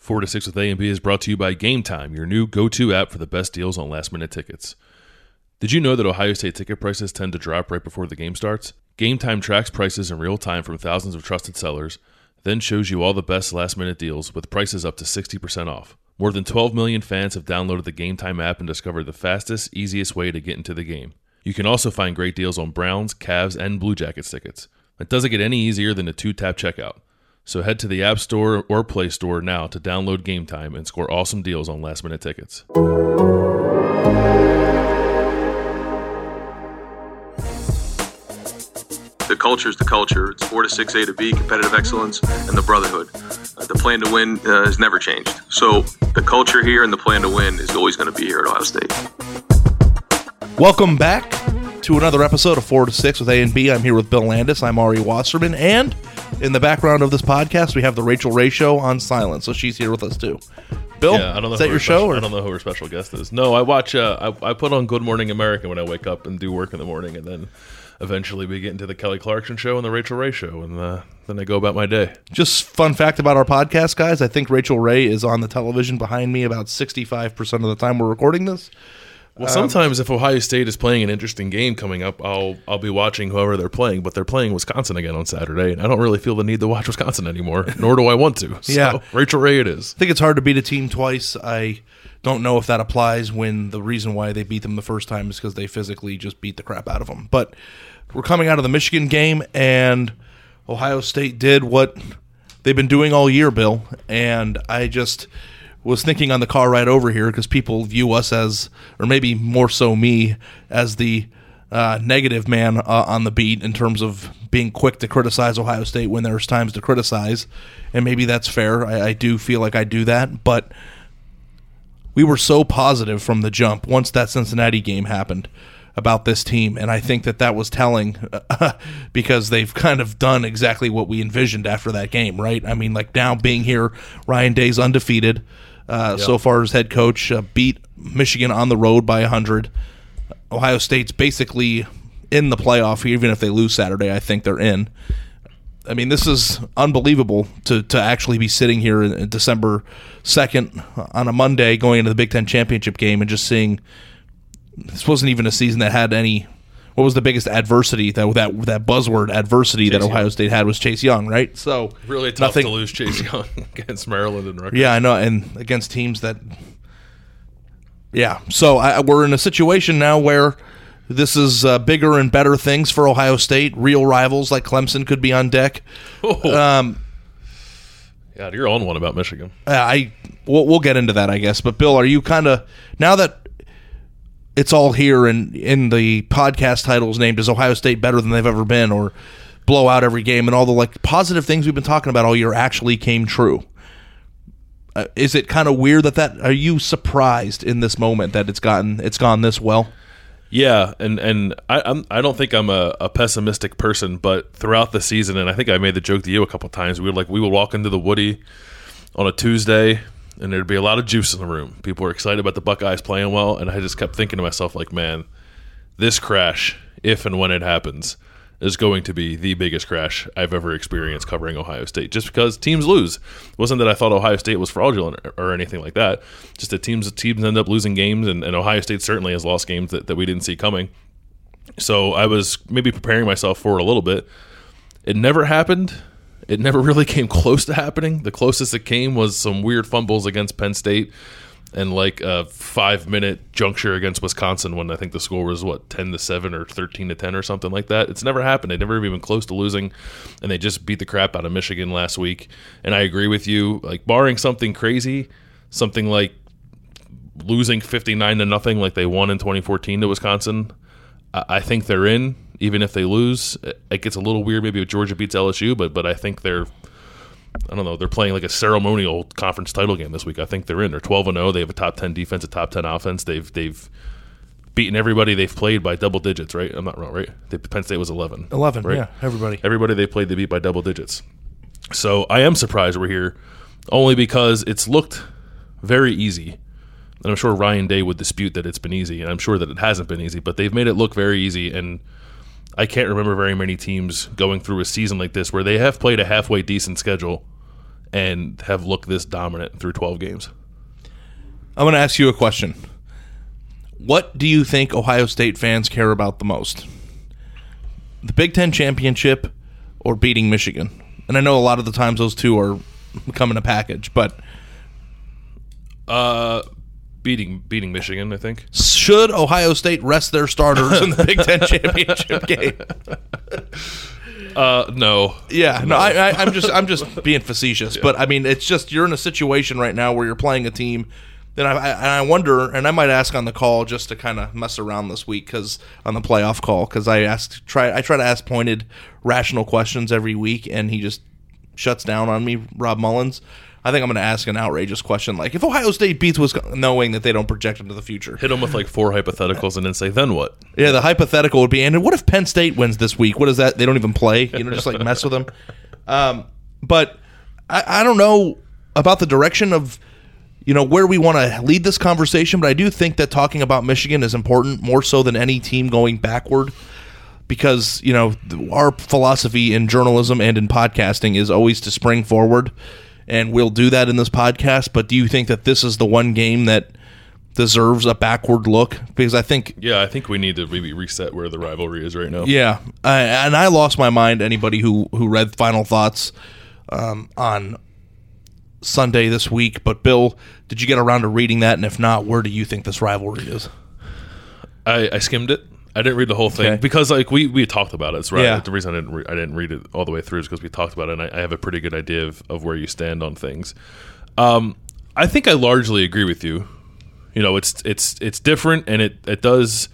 Four to six with A and B is brought to you by Game Time, your new go-to app for the best deals on last-minute tickets. Did you know that Ohio State ticket prices tend to drop right before the game starts? Game Time tracks prices in real time from thousands of trusted sellers, then shows you all the best last-minute deals with prices up to 60% off. More than 12 million fans have downloaded the Game Time app and discovered the fastest, easiest way to get into the game. You can also find great deals on Browns, Cavs, and Blue Jackets tickets. It doesn't get any easier than a two-tap checkout. So head to the App Store or Play Store now to download Game Time and score awesome deals on last minute tickets. The culture is the culture. It's four to six A to B, competitive excellence, and the brotherhood. Uh, the plan to win uh, has never changed. So the culture here and the plan to win is always going to be here at Ohio State. Welcome back to another episode of 4 to 6 with A and B. I'm here with Bill Landis. I'm Ari Wasserman. And in the background of this podcast, we have the Rachael Ray Show on silent. So she's here with us too. Bill, Yeah, I don't know. is that your her show? Or? I don't know who her special guest is. No, I watch. Uh, I, I put on Good Morning America when I wake up and do work in the morning, and then eventually we get into the Kelly Clarkson show and the Rachael Ray show, and uh, then I go about my day. Just fun fact about our podcast, guys. I think Rachael Ray is on the television behind me about 65% of the time we're recording this. Well, um, sometimes if Ohio State is playing an interesting game coming up, I'll I'll be watching whoever they're playing, but they're playing Wisconsin again on Saturday, and I don't really feel the need to watch Wisconsin anymore, nor do I want to. So, Yeah. Rachael Ray, it is. I think it's hard to beat a team twice. I don't know if that applies when the reason why they beat them the first time is because they physically just beat the crap out of them. But we're coming out of the Michigan game, and Ohio State did what they've been doing all year, Bill. And I just was thinking on the car ride over here because people view us as, or maybe more so me, as the uh, negative man uh, on the beat in terms of being quick to criticize Ohio State when there's times to criticize, and maybe that's fair. I, I do feel like I do that, but we were so positive from the jump once that Cincinnati game happened about this team, and I think that that was telling because they've kind of done exactly what we envisioned after that game, right? I mean, like now being here, Ryan Day's undefeated uh, so far as head coach, uh, beat Michigan on the road by 100. Ohio State's basically in the playoff, even if they lose Saturday. I think they're in. I mean, this is unbelievable to, to actually be sitting here in December 2nd on a Monday going into the Big Ten championship game and just seeing this wasn't even a season that had any. What was the biggest adversity that that that buzzword adversity that Ohio State had was Chase Young, right? So Really tough nothing, to lose Chase Young against Maryland and Rutgers. yeah, I know, and against teams that, yeah. So I, we're in a situation now where this is uh, bigger and better things for Ohio State. Real rivals like Clemson could be on deck. Oh, Um, God, you're on one about Michigan. uh, I we'll, we'll get into that, I guess. But Bill, are you kind of now that it's all here and in the podcast titles named "Is Ohio State better than they've ever been?" or blow out every game and all the like positive things we've been talking about all year actually came true. Uh, is it kind of weird that that are you surprised in this moment that it's gotten it's gone this well? Yeah, and and I I'm, I don't think I'm a, a pessimistic person, but throughout the season, and I think I made the joke to you a couple times. We were like we would walk into the Woody on a Tuesday, and there'd be a lot of juice in the room. People were excited about the Buckeyes playing well, and I just kept thinking to myself like, man, this crash, if and when it happens, is going to be the biggest crash I've ever experienced covering Ohio State. Just because teams lose, it wasn't that I thought Ohio State was fraudulent or anything like that. Just that teams teams end up losing games, and, and Ohio State certainly has lost games that, that we didn't see coming. So I was maybe preparing myself for it a little bit. It never happened, it never really came close to happening. The closest it came was some weird fumbles against Penn State and like a five minute juncture against Wisconsin when I think the score was what ten to seven or thirteen to ten or something like that. It's never happened. They never even close to losing, and they just beat the crap out of Michigan last week. And I agree with you. Like barring something crazy, something like losing fifty nine to nothing, like they won in twenty fourteen to Wisconsin, I, I think they're in. Even if they lose, it gets a little weird. Maybe if Georgia beats LSU, but but I think they're I don't know. They're playing like a ceremonial conference title game this week. I think they're in. They're twelve and zero. They have a top ten defense, a top ten offense. They've they've beaten everybody they've played by double digits. Right? I'm not wrong. Right? They, Penn State was eleven. Eleven. Right? Yeah. Everybody. Everybody they played they beat by double digits. So I am surprised we're here, only because it's looked very easy. And I'm sure Ryan Day would dispute that it's been easy, and I'm sure that it hasn't been easy. But they've made it look very easy, and I can't remember very many teams going through a season like this where they have played a halfway decent schedule and have looked this dominant through 12 games. I'm going to ask you a question. What do you think Ohio State fans care about the most? The Big Ten championship or beating Michigan? And I know a lot of the times those two are come in a package, but Uh, beating beating Michigan, I think. should Ohio State rest their starters in the Big Ten championship game? Uh, no. Yeah, no, I, I, I'm just I'm just being facetious, but I mean it's just you're in a situation right now where you're playing a team. Then I, I, and I wonder, and I might ask on the call just to kind of mess around this week because on the playoff call because I asked try I try to ask pointed rational questions every week and he just shuts down on me. Rob Mullens. I think I'm going to ask an outrageous question like if Ohio State beats Wisconsin, knowing that they don't project into the future. Hit them with like four hypotheticals and then say, then what? Yeah, the hypothetical would be, and what if Penn State wins this week? What is that? They don't even play. You know, just like mess with them. Um, but I, I don't know about the direction of you know where we want to lead this conversation. But I do think that talking about Michigan is important more so than any team going backward. Because you know our philosophy in journalism and in podcasting is always to spring forward, and we'll do that in this podcast. But do you think that this is the one game that deserves a backward look? Because I think Yeah, I think we need to maybe reset where the rivalry is right now. yeah, I, and I lost my mind. Anybody who who read Final Thoughts um, on Sunday this week, but Bill, did you get around to reading that? And if not, where do you think this rivalry is? I, I skimmed it. I didn't read the whole thing Okay. because like we, we talked about it. Right. Yeah. The reason I didn't re- I didn't read it all the way through is because we talked about it, and I, I have a pretty good idea of, of where you stand on things. Um, I think I largely agree with you. You know, it's it's it's different, and it it does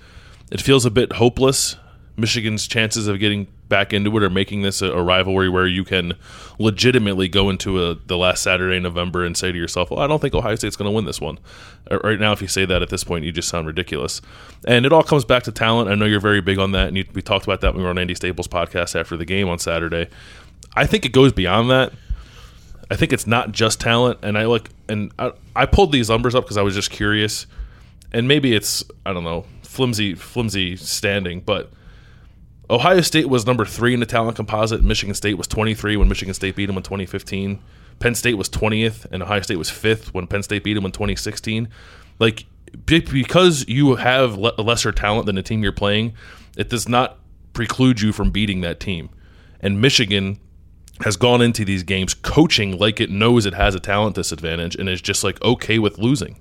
it feels a bit hopeless. Michigan's chances of getting back into it or making this a, a rivalry where you can legitimately go into a, the last Saturday in November and say to yourself, "Well, I don't think Ohio State's going to win this one." Uh, Right now, if you say that at this point, you just sound ridiculous. And it all comes back to talent. I know you're very big on that, and you, we talked about that when we were on Andy Staples' podcast after the game on Saturday. I think it goes beyond that. I think it's not just talent, and I like, and I, I pulled these numbers up because I was just curious, and maybe it's I don't know flimsy flimsy standing, but Ohio State was number three in the talent composite. Michigan State was 23 when Michigan State beat them in 2015. Penn State was 20th, and Ohio State was fifth when Penn State beat them in 2016. Like because you have le- lesser talent than the team you're playing, it does not preclude you from beating that team. And Michigan has gone into these games coaching like it knows it has a talent disadvantage and is just like okay with losing.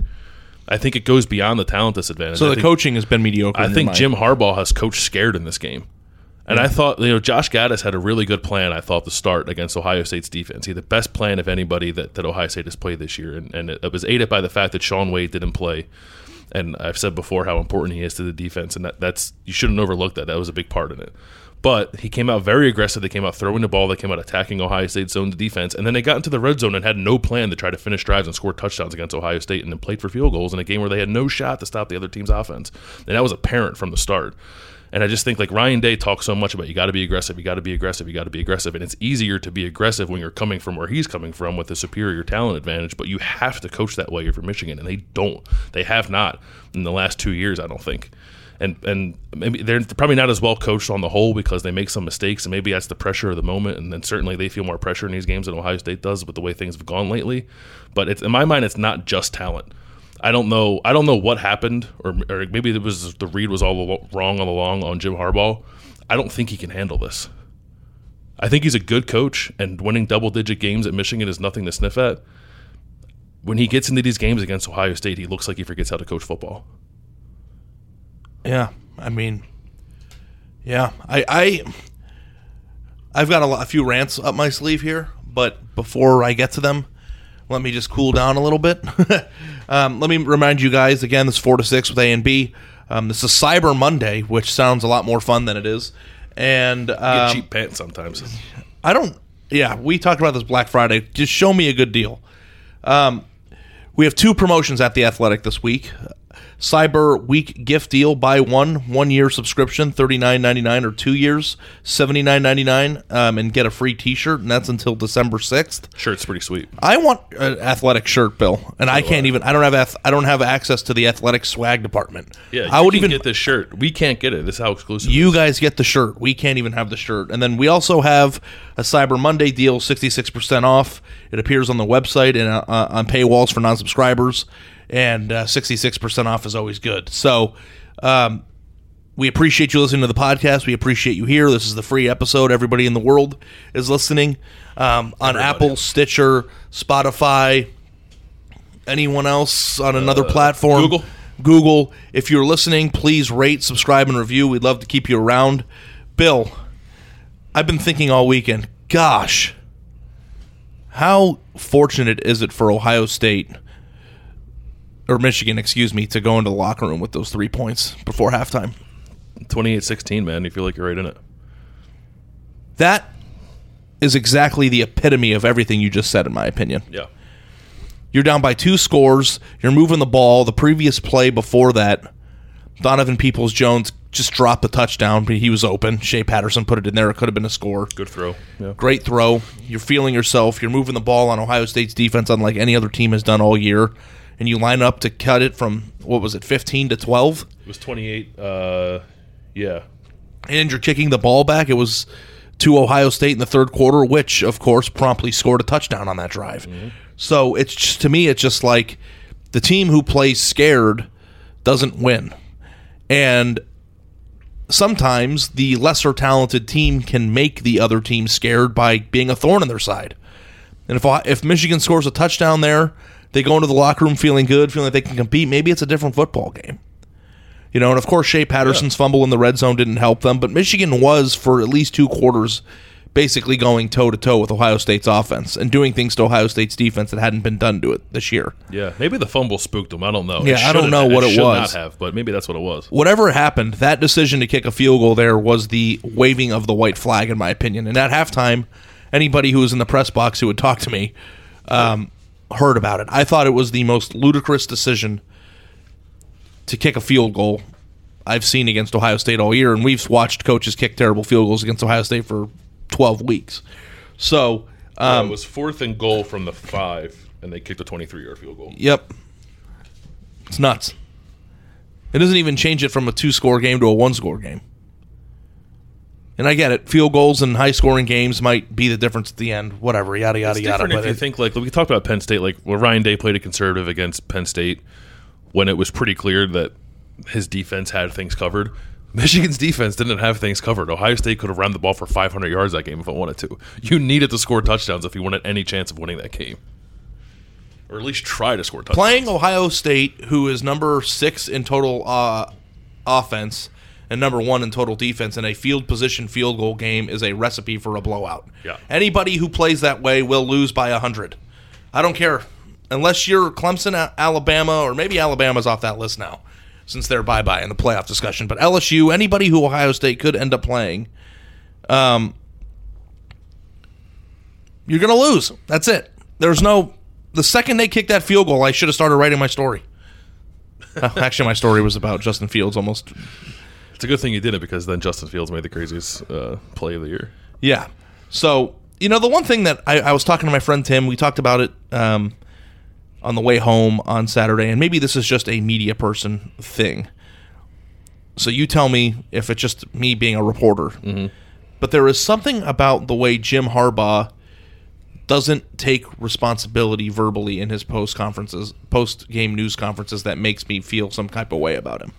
I think it goes beyond the talent disadvantage. So I the think- coaching has been mediocre. I think. Jim Harbaugh has coached scared in this game. And I thought, you know, Josh Gattis had a really good plan, I thought, to start against Ohio State's defense. He had the best plan of anybody that, that Ohio State has played this year. And, and it, it was aided by the fact that Shaun Wade didn't play. And I've said before how important he is to the defense. And that, that's, you shouldn't overlook that. That was a big part in it. But he came out very aggressive. They came out throwing the ball. They came out attacking Ohio State's zone defense. And then they got into the red zone and had no plan to try to finish drives and score touchdowns against Ohio State and then played for field goals in a game where they had no shot to stop the other team's offense. And that was apparent from the start. And I just think like Ryan Day talks so much about you got to be aggressive, you got to be aggressive, you got to be aggressive. And it's easier to be aggressive when you're coming from where he's coming from with a superior talent advantage, but you have to coach that way if you're Michigan. And they don't. They have not in the last two years, I don't think and and maybe they're probably not as well coached on the whole because they make some mistakes and maybe that's the pressure of the moment and then certainly they feel more pressure in these games than Ohio State does with the way things have gone lately but it's in my mind it's not just talent I don't know I don't know what happened or, or maybe it was the read was all wrong all along on Jim Harbaugh I don't think he can handle this I think he's a good coach, and winning double digit games at Michigan is nothing to sniff at. When he gets into these games against Ohio State, he looks like he forgets how to coach football. Yeah, I mean, yeah, I, I I've got a, lot, a few rants up my sleeve here, but before I get to them, let me just cool down a little bit. um, let me remind you guys again: this is four to six with A and B. Um, this is Cyber Monday, which sounds a lot more fun than it is, and Get um, cheap pants sometimes. I don't. Yeah, we talked about this Black Friday. Just show me a good deal. Um, we have two promotions at the Athletic this week. Cyber Week gift deal: buy one one year subscription, thirty nine ninety nine, or two years, seventy nine ninety nine, um, and get a free T shirt, and that's until December sixth. Shirt's pretty sweet. I want an athletic shirt, Bill, and I can't even. I don't have. I don't have access to the athletic swag department. Yeah, I would even get this shirt. We can't get it. This is how exclusive. you guys get the shirt. We can't even have the shirt. And then we also have a Cyber Monday deal, 66% off. It appears on the website and uh, uh, on paywalls for non subscribers. And uh, 66% off is always good. So um, we appreciate you listening to the podcast. We appreciate you here. This is the free episode. Everybody in the world is listening um, on Apple, Stitcher, Spotify, anyone else on another platform. Google. Google. If you're listening, please rate, subscribe, and review. We'd love to keep you around. Bill, I've been thinking all weekend, gosh, how fortunate is it for Ohio State or Michigan, excuse me, to go into the locker room with those three points before halftime? 28-16, man. You feel like you're right in it. That is exactly the epitome of everything you just said, in my opinion. Yeah. You're down by two scores. You're moving the ball. The previous play before that, Donovan Peoples Jones just dropped the touchdown, but he was open. Shea Patterson put it in there. It could have been a score. Good throw. Yeah. Great throw. You're feeling yourself. You're moving the ball on Ohio State's defense, unlike any other team has done all year. And you line up to cut it from, what was it, 15 to 12? It was 28. Uh, yeah. and you're kicking the ball back. It was to Ohio State in the third quarter, which of course promptly scored a touchdown on that drive. So it's just to me, it's just like the team who plays scared doesn't win, and sometimes the lesser talented team can make the other team scared by being a thorn in their side. And if if Michigan scores a touchdown there, they go into the locker room feeling good, feeling like they can compete. Maybe it's a different football game. You know, and of course, Shea Patterson's fumble in the red zone didn't help them, but Michigan was for at least two quarters basically going toe to toe with Ohio State's offense and doing things to Ohio State's defense that hadn't been done to it this year. Yeah. Maybe the fumble spooked them. I don't know. Yeah, I don't know what it should was. not have, but maybe that's what it was. Whatever happened, that decision to kick a field goal there was the waving of the white flag, in my opinion. And at halftime, anybody who was in the press box who would talk to me um, heard about it. I thought it was the most ludicrous decision to kick a field goal I've seen against Ohio State all year, and we've watched coaches kick terrible field goals against Ohio State for 12 weeks. So, Uh, um, it was fourth and goal from the five, and they kicked a 23-yard field goal. Yep. It's nuts. It doesn't even change it from a two score game to a one score game. And I get it. Field goals and high scoring games might be the difference at the end. Whatever, yada, yada, It's yada. But if you it- think like we talked about Penn State, like where Ryan Day played a conservative against Penn State when it was pretty clear that his defense had things covered. Michigan's defense didn't have things covered. Ohio State could have run the ball for 500 yards that game if it wanted to. You needed to score touchdowns if you wanted any chance of winning that game, or at least try to score touchdowns. playing Ohio State, who is number six in total uh, offense and number one in total defense, in a field position field goal game is a recipe for a blowout. Yeah. Anybody who plays that way will lose by a hundred. I don't care unless you're Clemson, Alabama, or maybe Alabama's off that list now since they're bye bye in the playoff discussion. But LSU, anybody who Ohio State could end up playing, um, you're gonna lose. That's it. There's no. The second they kicked that field goal, I should have started writing my story. Actually, my story was about Justin Fields almost. It's a good thing you did it because then Justin Fields made the craziest uh, play of the year. Yeah. So, you know, the one thing that I, I was talking to my friend Tim, we talked about it um, on the way home on Saturday, and maybe this is just a media person thing. So you tell me if it's just me being a reporter. But there is something about the way Jim Harbaugh doesn't take responsibility verbally in his post conferences, post game news conferences that makes me feel some type of way about him.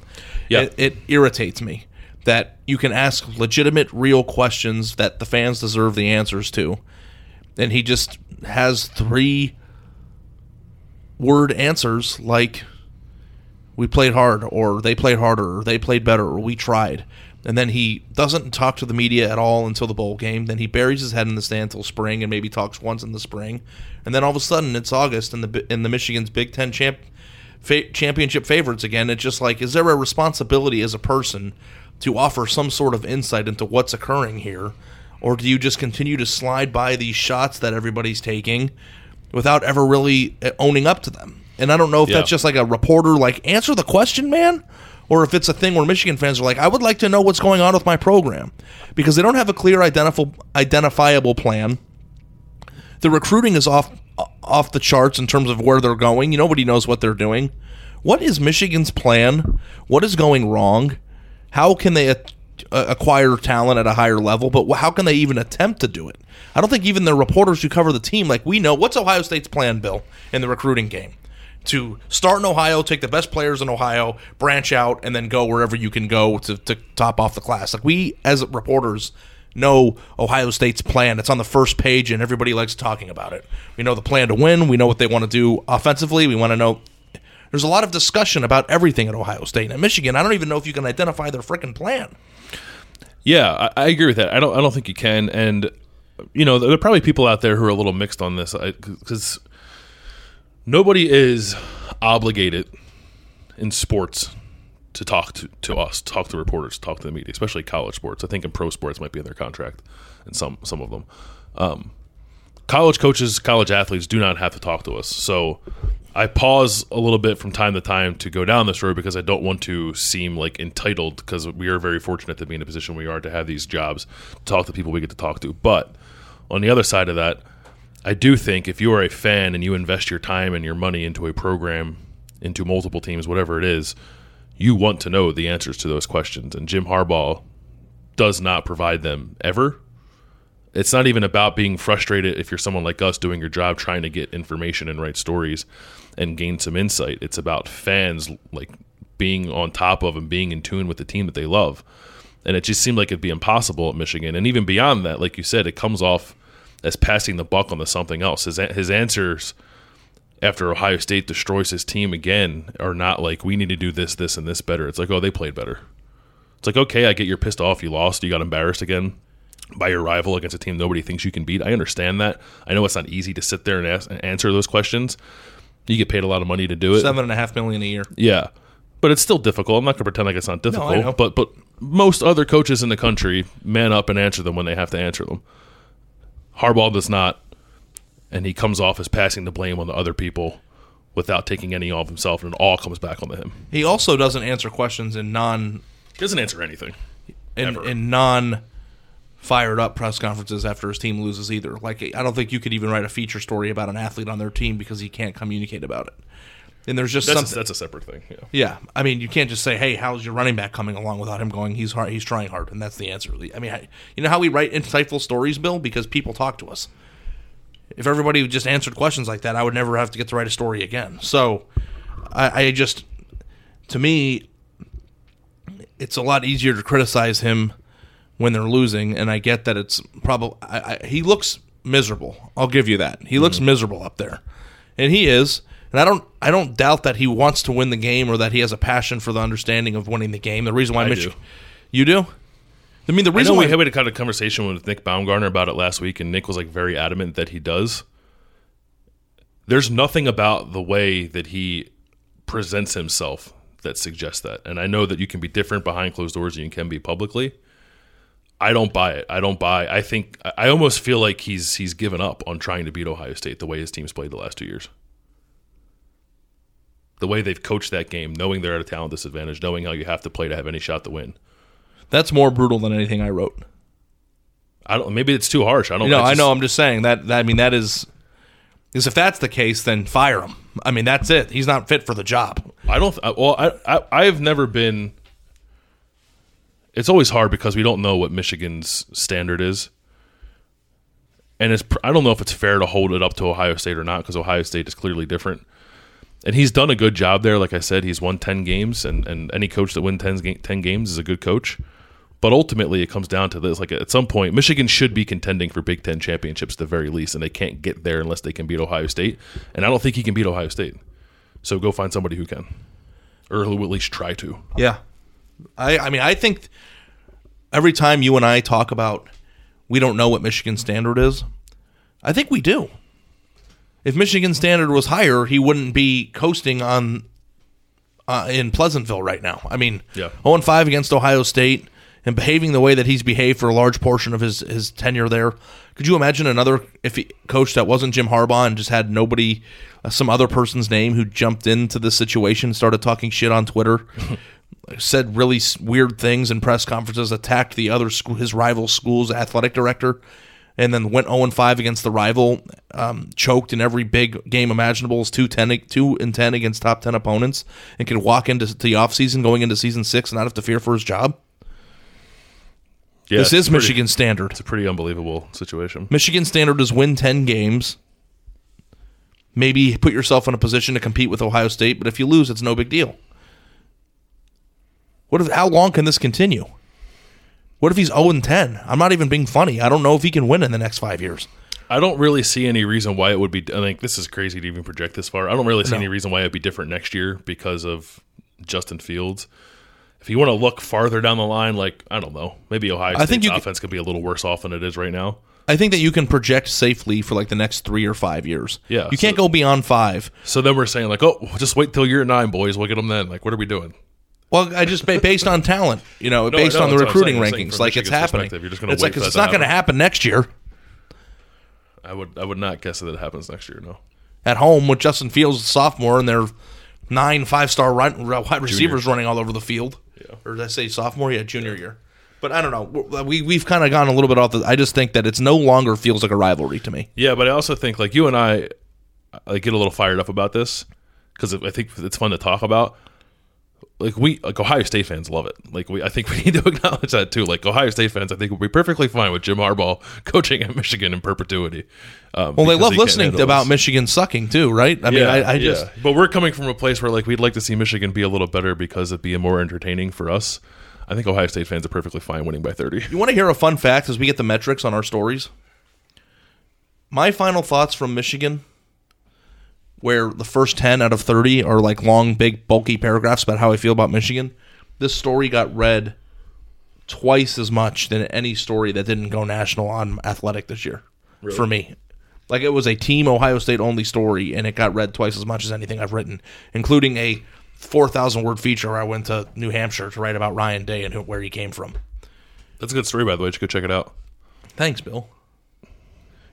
Yeah. It, it irritates me. that you can ask legitimate, real questions that the fans deserve the answers to. And he just has three word answers like we played hard or they played harder or they played better or we tried and then he doesn't talk to the media at all until the bowl game. Then he buries his head in the sand until spring and maybe talks once in the spring. And then all of a sudden it's august and the in the michigan's big 10 champ fa- championship favorites again. It's just like is there a responsibility as a person to offer some sort of insight into what's occurring here? Or do you just continue to slide by these shots that everybody's taking without ever really uh, owning up to them. And I don't know if Yeah. that's just like a reporter, like, answer the question, man, or if it's a thing where Michigan fans are like, I would like to know what's going on with my program because they don't have a clear, identifiable, identifiable plan. The recruiting is off off the charts in terms of where they're going. Nobody knows what they're doing. What is Michigan's plan? What is going wrong? How can they a- uh, acquire talent at a higher level? But how can they even attempt to do it? I don't think even the reporters who cover the team, like we know, what's Ohio State's plan, Bill, in the recruiting game? To start in Ohio, take the best players in Ohio, branch out, and then go wherever you can go to, to top off the class. Like we, as reporters, know Ohio State's plan. It's on the first page, and everybody likes talking about it. We know the plan to win. We know what they want to do offensively. We want to know. There's a lot of discussion about everything at Ohio State and Michigan. I don't even know if you can identify their freaking plan. Yeah, I, I agree with that. I don't. I don't think you can. And you know, there are probably people out there who are a little mixed on this because nobody is obligated in sports to talk to, to us, talk to reporters, talk to the media, especially college sports. I think in pro sports might be in their contract, and some some of them. Um, college coaches, college athletes do not have to talk to us. So I pause a little bit from time to time to go down this road because I don't want to seem like entitled because we are very fortunate to be in a position we are to have these jobs, to talk to people we get to talk to. But on the other side of that, I do think if you are a fan and you invest your time and your money into a program, into multiple teams, whatever it is, you want to know the answers to those questions. And Jim Harbaugh does not provide them ever. It's not even about being frustrated if you're someone like us doing your job trying to get information and write stories and gain some insight. It's about fans like being on top of and being in tune with the team that they love. And it just seemed like it'd be impossible at Michigan. And even beyond that, like you said, it comes off as passing the buck on onto something else. His his answers after Ohio State destroys his team again are not like we need to do this, this, and this better. It's like, oh, they played better. It's like, okay, I get you're pissed off, you lost, you got embarrassed again by your rival against a team nobody thinks you can beat. I understand that. I know it's not easy to sit there and, ask, and answer those questions. You get paid a lot of money to do it. Seven and a half million a year. Yeah, but it's still difficult. I'm not going to pretend like it's not difficult. know. But but most other coaches in the country man up and answer them when they have to answer them. Harbaugh does not, and he comes off as passing the blame on the other people without taking any off himself, and it all comes back onto him. He also doesn't answer questions in non He doesn't answer anything. in, Ever. in non fired up press conferences after his team loses either. Like I don't think you could even write a feature story about an athlete on their team because he can't communicate about it. And there's just That's something. a, that's a separate thing. Yeah. yeah, I mean, you can't just say, "Hey, how's your running back coming along?" without him going, "He's hard. He's trying hard," and that's the answer. I mean, I- you know how we write insightful stories, Bill, because people talk to us. If everybody just answered questions like that, I would never have to get to write a story again. So, I, I just, to me, it's a lot easier to criticize him when they're losing, and I get that it's probably I, I, he looks miserable. I'll give you that. He looks mm-hmm. miserable up there, and he is. And I don't I don't doubt that he wants to win the game or that he has a passion for the understanding of winning the game. The reason why I Mich- do. you do. I mean, the reason know why we had a kind of conversation with Nick Baumgardner about it last week, and Nick was like very adamant that he does. There's nothing about the way that he presents himself that suggests that. And I know that you can be different behind closed doors than you can be publicly. I don't buy it. I don't buy. I think I- I almost feel like he's he's given up on trying to beat Ohio State the way his team's played the last two years. The way they've coached that game, knowing they're at a talent disadvantage, knowing how you have to play to have any shot to win. that's more brutal than anything I wrote. I don't. Maybe it's too harsh. I don't. Know. No, I, just- know. I'm just saying that, that. I mean, that is. Is if that's the case, then fire him. I mean, that's it. He's not fit for the job. I don't. Well, I, I I've never been. It's always hard because we don't know what Michigan's standard is, and it's. I don't know if it's fair to hold it up to Ohio State or not because Ohio State is clearly different. And he's done a good job there. Like I said, he's won ten games, and, and any coach that wins 10, 10 games is a good coach. But ultimately, it comes down to this: like at some point, Michigan should be contending for Big Ten championships at the very least, and they can't get there unless they can beat Ohio State. And I don't think he can beat Ohio State. So go find somebody who can, or who at least try to. Yeah. I I mean I think every time you and I talk about we don't know what Michigan standard is, I think we do. If Michigan standard was higher, he wouldn't be coasting on uh, in Pleasantville right now. I mean, Yeah. 0 5 against Ohio State and behaving the way that he's behaved for a large portion of his, his tenure there. Could you imagine another if he coach that wasn't Jim Harbaugh and just had nobody, uh, some other person's name who jumped into the situation, started talking shit on Twitter, said really weird things in press conferences, attacked the other school, his rival school's athletic director, and then went 0 5 against the rival, um, choked in every big game imaginable, is 2 10, 2 and 10 against top 10 opponents, and could walk into the offseason going into season six and not have to fear for his job? Yeah, this is pretty- Michigan standard. It's a pretty unbelievable situation. Michigan standard is win 10 games. Maybe put yourself in a position to compete with Ohio State, but if you lose, it's no big deal. What if how long can this continue? What if he's 0 and 10? I'm not even being funny. I don't know if he can win in the next 5 years. I don't really see any reason why it would be. I think this is crazy to even project this far. I don't really see any reason why it'd be different next year because of Justin Fields. If you want to look farther down the line, like I don't know, maybe Ohio State's think you offense could be a little worse off than it is right now. I think that you can project safely for like the next 3 or 5 years. Yeah, You can't so- go beyond 5. So then we're saying like, oh, just wait till year nine, boys. We'll get them then. Like, what are we doing? Well, I just based on talent, you know, No, based know, on the that's what I'm recruiting saying. I'm saying rankings, like it's happening. you're just gonna it's wait like for 'cause that it's not going to happen. next year. I would I would not guess that it happens next year. No. at home with Justin Fields, sophomore, and their nine five star wide receivers running all over the field. Yeah. Or did I say sophomore? Yeah, junior year. But I don't know. We we've kind of gone a little bit off the. I just think that it's no longer feels like a rivalry to me. Yeah, but I also think like you and I, I get a little fired up about this because I think it's fun to talk about. Like we, like Ohio State fans love it. Like we, I think we need to acknowledge that too. Like Ohio State fans, I think will be perfectly fine with Jim Harbaugh coaching at Michigan in perpetuity. Um, Well, they love listening about this. Michigan sucking too, right? I mean, I, I just yeah. but we're coming from a place where like we'd like to see Michigan be a little better because it'd be more entertaining for us. I think Ohio State fans are perfectly fine winning by thirty. You want to hear a fun fact as we get the metrics on our stories? My final thoughts from Michigan, where the first 10 out of 30 are like long, big, bulky paragraphs about how I feel about Michigan. This story got read twice as much than any story that didn't go national on athletic this year for me. Like it was a team Ohio State only story, and it got read twice as much as anything I've written, including a 4,000 word feature where I went to New Hampshire to write about Ryan Day and who, where he came from. That's a good story, by the way. You should go check it out. Thanks, Bill.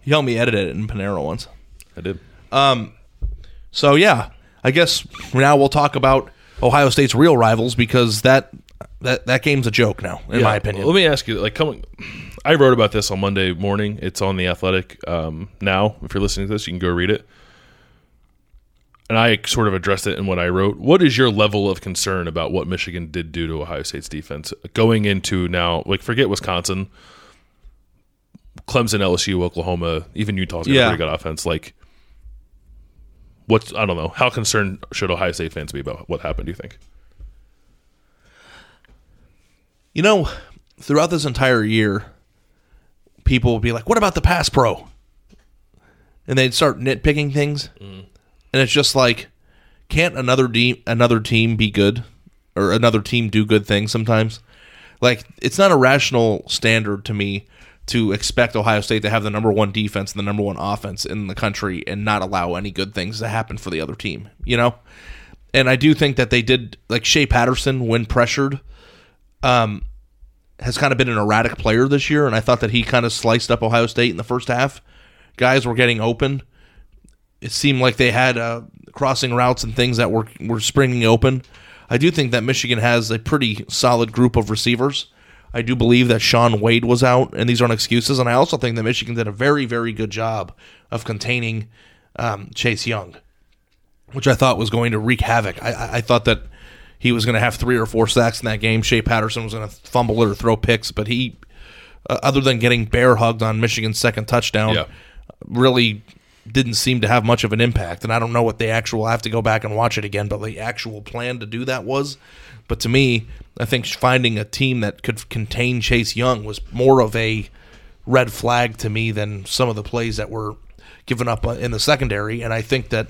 You helped me edit it in Panera once. I did. Um, So yeah, I guess now we'll talk about Ohio State's real rivals because that that that game's a joke now, in Yeah. my opinion. Let me ask you, like, coming, I wrote about this on Monday morning. It's on the Athletic um, now. If you're listening to this, you can go read it. And I sort of addressed it in what I wrote. What is your level of concern about what Michigan did do to Ohio State's defense going into now? Like, forget Wisconsin, Clemson, LSU, Oklahoma, even Utah's got Yeah. a pretty good offense. Like, what's I don't know. How concerned should Ohio State fans be about what happened? Do you think? you know, throughout this entire year, people will be like, "What about the pass pro?" And they'd start nitpicking things, and it's just like, can't another team another team be good, or another team do good things sometimes? Like, it's not a rational standard to me to expect Ohio State to have the number one defense and the number one offense in the country and not allow any good things to happen for the other team. You know, and I do think that they did like Shea Patterson when pressured um, has kind of been an erratic player this year, and I thought that he kind of sliced up Ohio State in the first half. Guys were getting open. It seemed like they had uh, crossing routes and things that were were springing open. I do think that Michigan has a pretty solid group of receivers. I do believe that Shaun Wade was out, and these aren't excuses. And I also think that Michigan did a very, very good job of containing um, Chase Young, which I thought was going to wreak havoc. I, I, thought that he was going to have three or four sacks in that game. Shea Patterson was going to fumble it or throw picks, but he, uh, other than getting bear hugged on Michigan's second touchdown, Yeah. really didn't seem to have much of an impact. And I don't know what the actual. I have to go back and watch it again, but the actual plan to do that was. But to me, I think finding a team that could contain Chase Young was more of a red flag to me than some of the plays that were given up uh, in the secondary. And I think that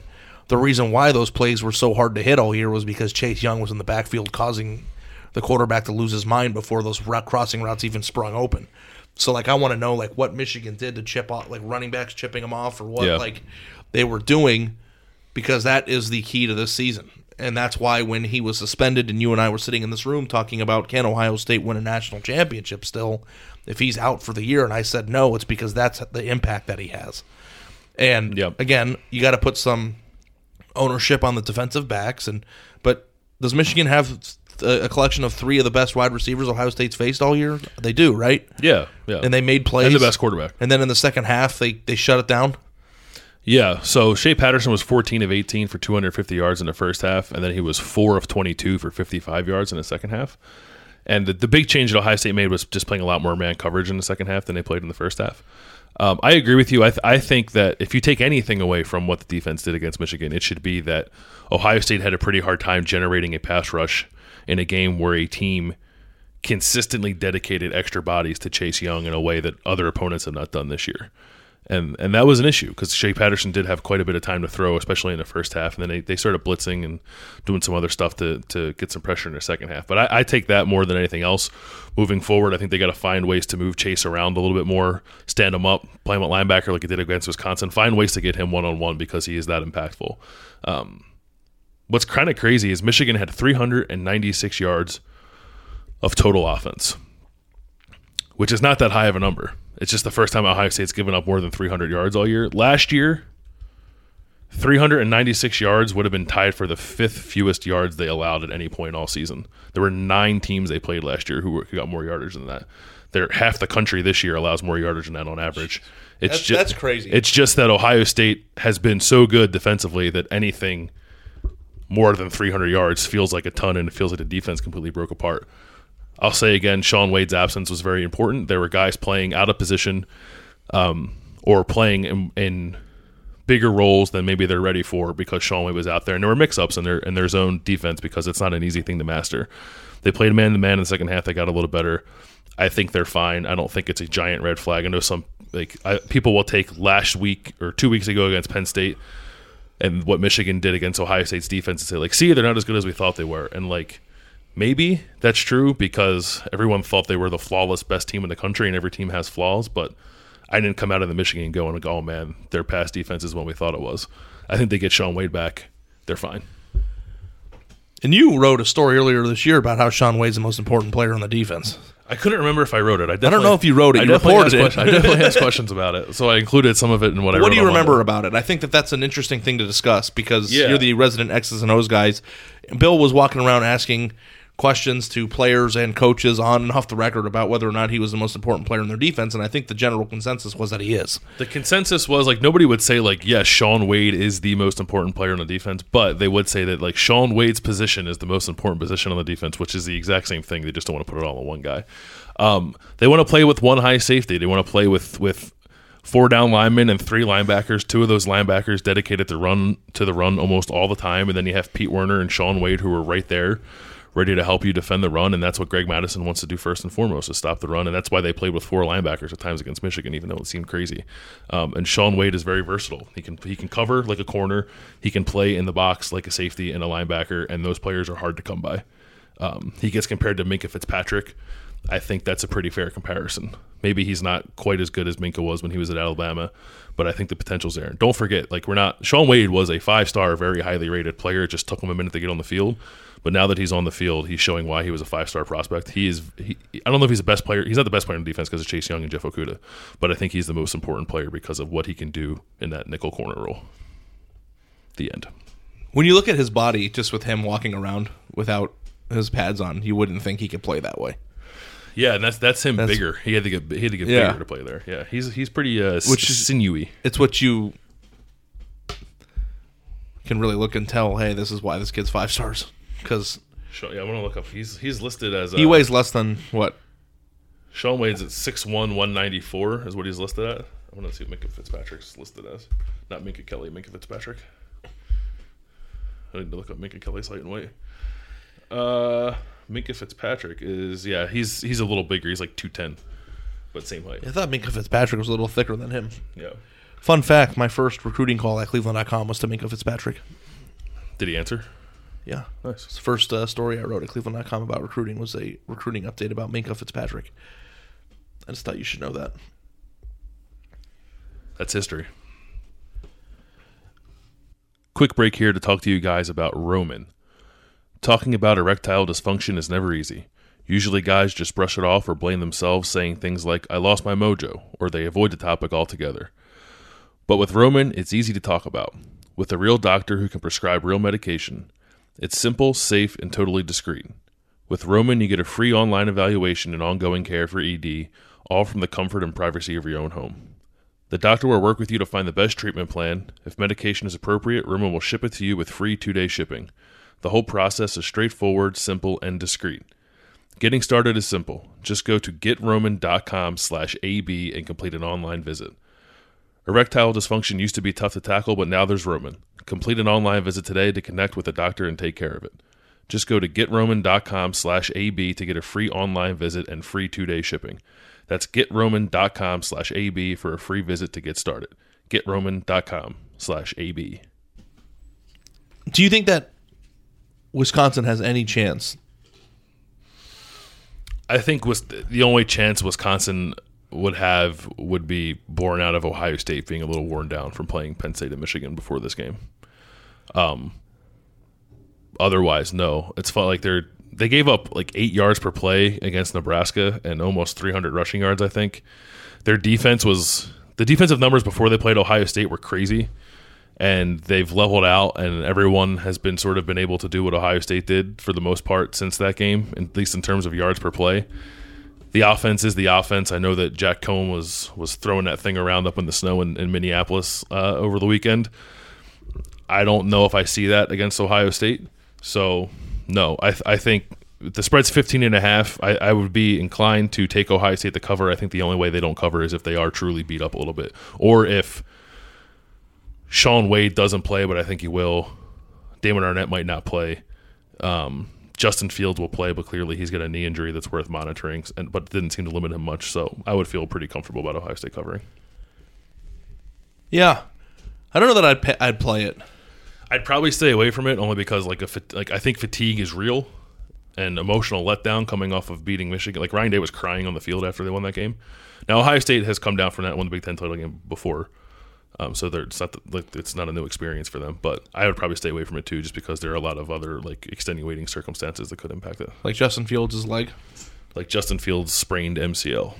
the reason why those plays were so hard to hit all year was because Chase Young was in the backfield causing the quarterback to lose his mind before those crossing routes even sprung open. So like I want to know like what Michigan did to chip off like running backs chipping them off or what Yeah. like they were doing because that is the key to this season. And that's why when he was suspended and you and I were sitting in this room talking about can Ohio State win a national championship still if he's out for the year and I said no, it's because that's the impact that he has. And Yep. again, you got to put some ownership on the defensive backs and but does Michigan have a a collection of 3 of the best wide receivers Ohio State's faced all year? They do, right? Yeah, yeah. And they made plays. and the best quarterback. And then in the second half they they shut it down. Yeah, so Shea Patterson was 14 of 18 for 250 yards in the first half, and then he was 4 of 22 for 55 yards in the second half. And the, the big change that Ohio State made was just playing a lot more man coverage in the second half than they played in the first half. Um, I agree with you. I, th- I think that if you take anything away from what the defense did against Michigan, it should be that Ohio State had a pretty hard time generating a pass rush in a game where a team consistently dedicated extra bodies to Chase Young in a way that other opponents have not done this year. And and that was an issue because Shea Patterson did have quite a bit of time to throw, especially in the first half. And then they, they started blitzing and doing some other stuff to, to get some pressure in the second half. But I, I take that more than anything else. Moving forward, I think they got to find ways to move Chase around a little bit more, stand him up, play him at linebacker like he did against Wisconsin, find ways to get him one on one because he is that impactful. Um, what's kind of crazy is Michigan had 396 yards of total offense, which is not that high of a number. It's just the first time Ohio State's given up more than 300 yards all year. Last year, 396 yards would have been tied for the fifth fewest yards they allowed at any point all season. There were nine teams they played last year who, were, who got more yardage than that. They're, half the country this year allows more yardage than that on average. It's That's- ju- that's crazy. It's just that Ohio State has been so good defensively that anything more than 300 yards feels like a ton, and it feels like the defense completely broke apart. I'll say again, Shaun Wade's absence was very important. There were guys playing out of position um, or playing in, in bigger roles than maybe they're ready for because Shaun Wade was out there, and there were mix-ups in their in their zone defense because it's not an easy thing to master. They played man to man in the second half. They got a little better. I think they're fine. I don't think it's a giant red flag. I know some like I, people will take last week or two weeks ago against Penn State and what Michigan did against Ohio State's defense and say like, see, they're not as good as we thought they were, and like maybe that's true because everyone thought they were the flawless best team in the country, and every team has flaws, but. I didn't come out of the Michigan going, "Oh man, their pass defense is what we thought it was." I think they get Shaun Wade back, they're fine. And you wrote a story earlier this year about how Shaun Wade's the most important player on the defense. I couldn't remember if I wrote it. I, don't know if you wrote it. I You reported it. I definitely asked questions about it, so I included some of it in what I. What do you remember about it? I think that that's an interesting thing to discuss because Yeah. you're the resident X's and O's guys. Bill was walking around asking questions to players and coaches on and off the record about whether or not he was the most important player in their defense, and I think the general consensus was that he is. The consensus was like nobody would say like yes, Shaun Wade is the most important player on the defense, but they would say that like Shaun Wade's position is the most important position on the defense, which is the exact same thing. They just don't want to put it all on one guy. Um, they want to play with one high safety. They want to play with with four down linemen and three linebackers. Two of those linebackers dedicated to run to the run almost all the time, and then you have Pete Werner and Shaun Wade who are right there. Ready to help you defend the run, and that's what Greg Mattison wants to do first and foremost is stop the run, and that's why they played with four linebackers at times against Michigan, even though it seemed crazy. Um, and Shaun Wade is very versatile. He can he can cover like a corner, he can play in the box like a safety and a linebacker, and those players are hard to come by. Um, he gets compared to Minkah Fitzpatrick. I think that's a pretty fair comparison. Maybe he's not quite as good as Minkah was when he was at Alabama, but I think the potential's there. Don't forget, like we're not. Shaun Wade was a five-star, very highly rated player. It just took him a minute to get on the field, but now that he's on the field, he's showing why he was a five-star prospect. He is. He, I don't know if he's the best player. He's not the best player in defense because of Chase Young and Jeff Okudah, but I think he's the most important player because of what he can do in that nickel corner role. The end. When you look at his body, just with him walking around without his pads on, you wouldn't think he could play that way. Yeah, and that's that's him That's- bigger. He had to get he had to get Yeah. bigger to play there. Yeah, he's he's pretty uh, Which is- sinewy. It's what you can really look and tell. Hey, this is why this kid's five stars because Yeah, I'm gonna look up. He's he's listed as uh, he weighs less than what Shaun Wade's at 6'1", 194 is what he's listed at I want to see what Minkah Fitzpatrick's listed as. Not Minka Kelly, Minkah Fitzpatrick. I need to look up Minka Kelly's height and weight. Uh, Minkah Fitzpatrick is yeah, he's he's a little bigger. He's like two ten, but same height. I thought Minkah Fitzpatrick was a little thicker than him. Yeah. Fun fact: my first recruiting call at Cleveland.com was to Minkah Fitzpatrick. Did he answer? Yeah, Nice. It's the first uh, story I wrote at Cleveland.com about recruiting was a recruiting update about Minkah Fitzpatrick. I just thought you should know that. That's history. Quick break here to talk to you guys about Roman. Talking about erectile dysfunction is never easy. Usually, guys just brush it off or blame themselves, saying things like, I lost my mojo, or they avoid the topic altogether. But with Roman, it's easy to talk about. With a real doctor who can prescribe real medication, it's simple, safe, and totally discreet. With Roman, you get a free online evaluation and ongoing care for ED, all from the comfort and privacy of your own home. The doctor will work with you to find the best treatment plan. If medication is appropriate, Roman will ship it to you with free two day shipping. The whole process is straightforward, simple, and discreet. Getting started is simple. Just go to getroman.com slash AB and complete an online visit. Erectile dysfunction used to be tough to tackle, but now there's Roman. Complete an online visit today to connect with a doctor and take care of it. Just go to getroman.com slash AB to get a free online visit and free two-day shipping. That's getroman.com slash AB for a free visit to get started. Getroman.com slash AB. Do you think that Wisconsin has any chance? I think was the only chance Wisconsin would have would be born out of Ohio State being a little worn down from playing Penn State and Michigan before this game. Um, otherwise, no. It's felt like they're they gave up like eight yards per play against Nebraska and almost 300 rushing yards. I think their defense was the defensive numbers before they played Ohio State were crazy, and they've leveled out, and everyone has been sort of been able to do what Ohio State did for the most part since that game, at least in terms of yards per play. The offense is the offense. I know that Jack Coan was was throwing that thing around up in the snow in, in Minneapolis uh, over the weekend. I don't know if I see that against Ohio State. So no, I, th- I think the spread's 15 and a half. I, I would be inclined to take Ohio State to cover. I think the only way they don't cover is if they are truly beat up a little bit, or if Shaun Wade doesn't play, but I think he will. Damon Arnette might not play. Um, Justin Fields will play, but clearly he's got a knee injury that's worth monitoring, and but didn't seem to limit him much. So I would feel pretty comfortable about Ohio State covering. Yeah, I don't know that I'd pa- I'd play it. I'd probably stay away from it only because like a fat- like I think fatigue is real and emotional letdown coming off of beating Michigan. Like Ryan Day was crying on the field after they won that game. Now Ohio State has come down from that won the Big Ten title game before, um, so they're, it's not the, like it's not a new experience for them. But I would probably stay away from it too, just because there are a lot of other like extenuating circumstances that could impact it. Like Justin Fields' leg. Like Justin Fields sprained MCL,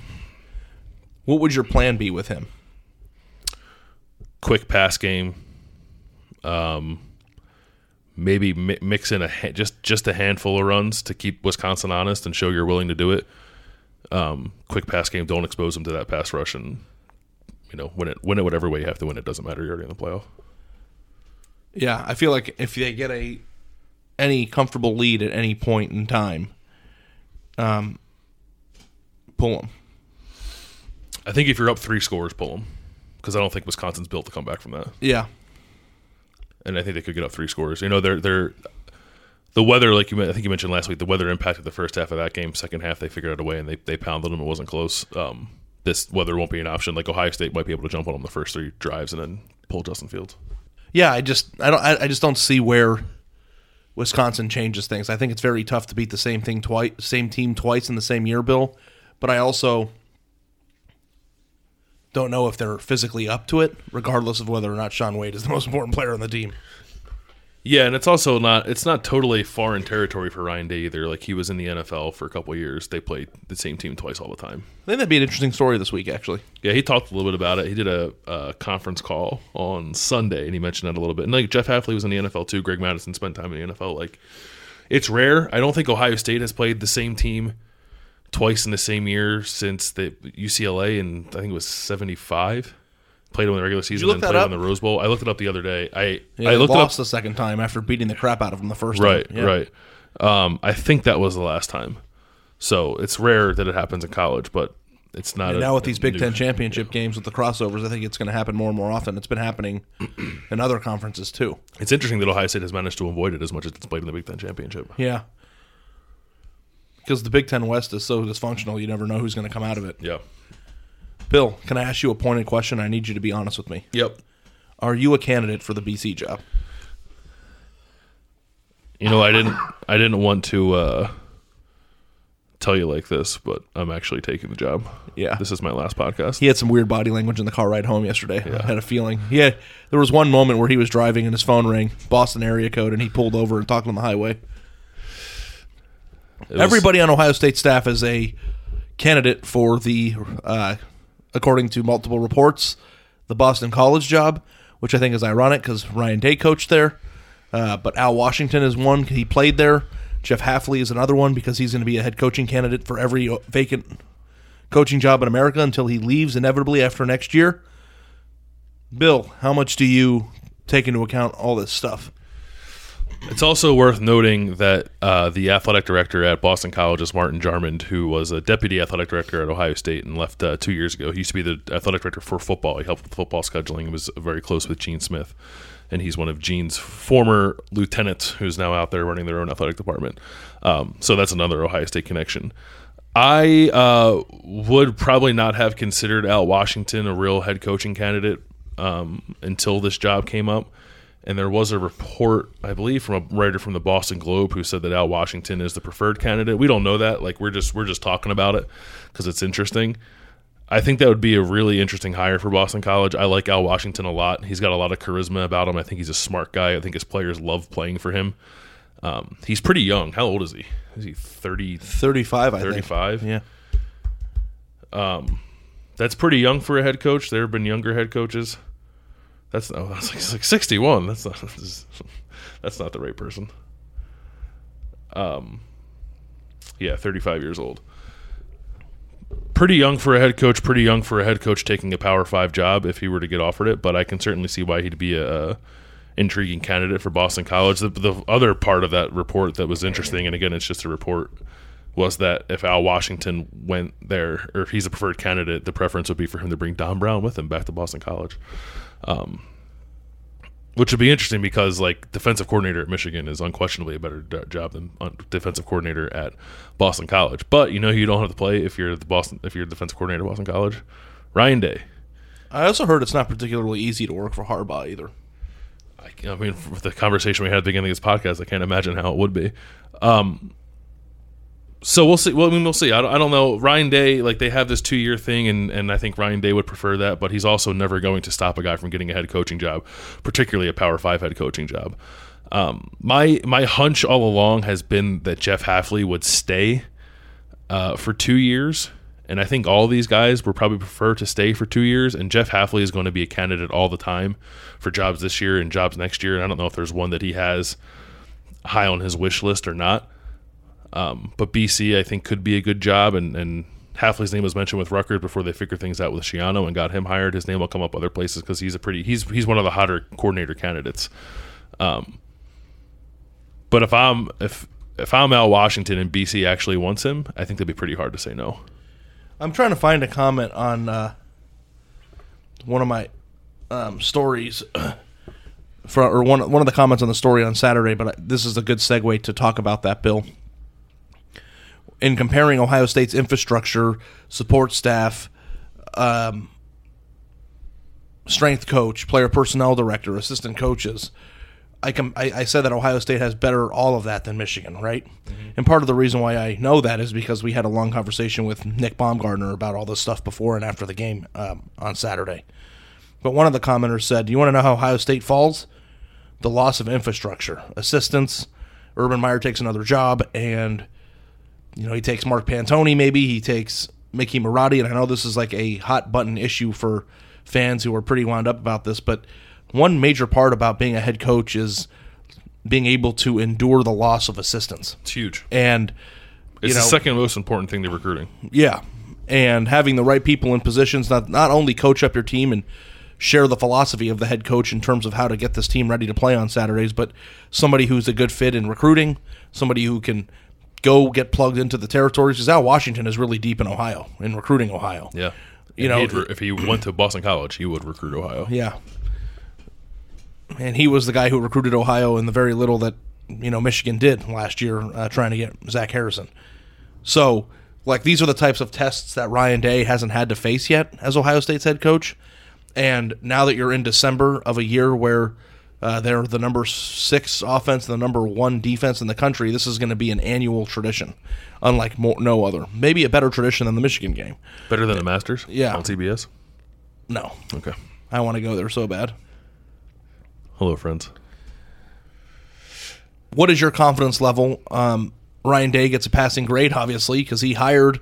What would your plan be with him? quick pass game. Um, maybe mi- mix in a ha- just just a handful of runs to keep Wisconsin honest and show you're willing to do it. Um, quick pass game. Don't expose them to that pass rush, and you know win it. Win it whatever way you have to win. It doesn't matter. You're already in the playoff. Yeah, I feel like if they get a any comfortable lead at any point in time, um, pull them. I think if you're up three scores, pull them because I don't think Wisconsin's built to come back from that. Yeah, and I think they could get up three scores. You know, they're they're the weather, like you, I think you mentioned last week, the weather impacted the first half of that game. Second half, they figured out a way and they they pounded them. It wasn't close. Um, this weather won't be an option. Like Ohio State might be able to jump on them the first three drives and then pull Justin Fields. yeah. I just I don't I, I just don't see where Wisconsin changes things. I think it's very tough to beat the same thing twice, same team twice in the same year, Bill. But I also don't know if they're physically up to it, regardless of whether or not Shaun Wade is the most important player on the team. Yeah, and it's also not it's not totally foreign territory for Ryan Day either. Like he was in the NFL for a couple of years. They played the same team twice all the time. I think that'd be an interesting story this week, actually. Yeah, he talked a little bit about it. He did a, a conference call on Sunday, and he mentioned that a little bit. And like Jeff Hafley was in the NFL too. Greg Mattison spent time in the NFL. Like it's rare. I don't think Ohio State has played the same team twice in the same year since the UCLA, and I think it was seventy five. Played them in the regular season and played up? them in the Rose Bowl. I looked it up the other day. I Yeah, I looked it up lost the second time after beating the crap out of them the first Right, time. Yeah. right. Um, I think that was the last time. So it's rare that it happens in college, but it's not a- now with these Big new- Ten championship games with the crossovers, I think it's going to happen more and more often. It's been happening in other conferences too. It's interesting that Ohio State has managed to avoid it as much as it's played in the Big Ten championship. Yeah, because the Big Ten West is so dysfunctional, you never know who's going to come out of it. Yeah. Bill, can I ask you a pointed question? I need you to be honest with me. Yep. Are you a candidate for the BC job? You know, I didn't I didn't want to uh, tell you like this, but I'm actually taking the job. Yeah. This is my last podcast. He had some weird body language in the car ride home yesterday. I had a feeling. Yeah, there was one moment where he was driving and his phone rang, Boston area code, and he pulled over and talked on the highway. It was- Everybody on Ohio State staff is a candidate for the, uh, according to multiple reports, the Boston College job, which I think is ironic because Ryan Day coached there. Uh, but Al Washington is one; he played there. Jeff Hafley is another one because he's going to be a head coaching candidate for every uh, vacant coaching job in America until he leaves inevitably after next year. Bill, how much do you take into account all this stuff? It's also worth noting that uh, the athletic director at Boston College is Martin Jarmond, who was a deputy athletic director at Ohio State and left uh, two years ago. He used to be the athletic director for football. He helped with football scheduling. He was very close with Gene Smith, and he's one of Gene's former lieutenants, who's now out there running their own athletic department. Um, so that's another Ohio State connection. I uh, would probably not have considered Al Washington a real head coaching candidate um, until this job came up. And there was a report, I believe, from a writer from the Boston Globe who said that Al Washington is the preferred candidate. We don't know that. Like we're just we're just talking about it because it's interesting. I think that would be a really interesting hire for Boston College. I like Al Washington a lot. He's got a lot of charisma about him. I think he's a smart guy. I think his players love playing for him. Um, he's pretty young. How old is he? Is he 30, 35, I think. 35? Yeah. Um, That's pretty young for a head coach. There have been younger head coaches. That's oh, that's like, like sixty one. That's not that's not the right person. Um, yeah, thirty five years old. Pretty young for a head coach. Pretty young for a head coach taking a Power Five job if he were to get offered it. But I can certainly see why he'd be a, a intriguing candidate for Boston College. The, the other part of that report that was interesting, and again, it's just a report, was that if Al Washington went there, or if he's a preferred candidate, the preference would be for him to bring Don Brown with him back to Boston College. Um, which would be interesting because like defensive coordinator at Michigan is unquestionably a better d- job than un- defensive coordinator at Boston College. But you know who you don't have to play if you're the Boston if you're defensive coordinator at Boston College, Ryan Day. I also heard it's not particularly easy to work for Harbaugh either. I, I mean, with the conversation we had at the beginning of this podcast, I can't imagine how it would be. Um, so we'll see. Well, I mean, we'll see. I don't, I don't know. Ryan Day, like they have this two year thing, and, and I think Ryan Day would prefer that, but he's also never going to stop a guy from getting a head coaching job, particularly a Power Five head coaching job. Um, my my hunch all along has been that Jeff Hafley would stay uh, for two years. And I think all these guys would probably prefer to stay for two years. And Jeff Hafley is going to be a candidate all the time for jobs this year and jobs next year. And I don't know if there's one that he has high on his wish list or not. Um, but BC, I think, could be a good job. And, and Hafley's name was mentioned with Rutgers before they figured things out with Schiano and got him hired. His name will come up other places because he's a pretty he's he's one of the hotter coordinator candidates. Um, but if I'm if if I'm Al Washington and BC actually wants him, I think that'd be pretty hard to say no. I'm trying to find a comment on uh, one of my um, stories, for, or one one of the comments on the story on Saturday. But this is a good segue to talk about that bill. In comparing Ohio State's infrastructure, support staff, um, strength coach, player personnel director, assistant coaches, I, com- I, I said that Ohio State has better all of that than Michigan, right? And part of the reason why I know that is because we had a long conversation with Nick Baumgardner about all this stuff before and after the game um, on Saturday. But one of the commenters said, "Do you want to know how Ohio State falls? The loss of infrastructure, assistance. Urban Meyer takes another job, and you know he takes Mark Pantoni. Maybe he takes Mickey Marotti. And I know this is like a hot button issue for fans who are pretty wound up about this, but." one major part about being a head coach is being able to endure the loss of assistants. It's huge. And It's know, the second most important thing to recruiting. yeah, and having the right people in positions not not only coach up your team and share the philosophy of the head coach in terms of how to get this team ready to play on Saturdays, but somebody who's a good fit in recruiting, somebody who can go get plugged into the territories. Because now Washington is really deep in Ohio in recruiting Ohio. Yeah. You And know- if he went to Boston College, he would recruit Ohio. Yeah. And he was the guy who recruited Ohio in the very little that you know Michigan did last year, uh, trying to get Zach Harrison. So, like these are the types of tests that Ryan Day hasn't had to face yet as Ohio State's head coach. And now that you're in December of a year where uh, they're the number six offense, and the number one defense in the country, this is going to be an annual tradition, unlike mo- no other. Maybe a better tradition than the Michigan game. Better than the Masters? Yeah. On CBS? No, Okay. I want to go there so bad. Hello, friends. what is your confidence level? Um, Ryan Day gets a passing grade, obviously, because he hired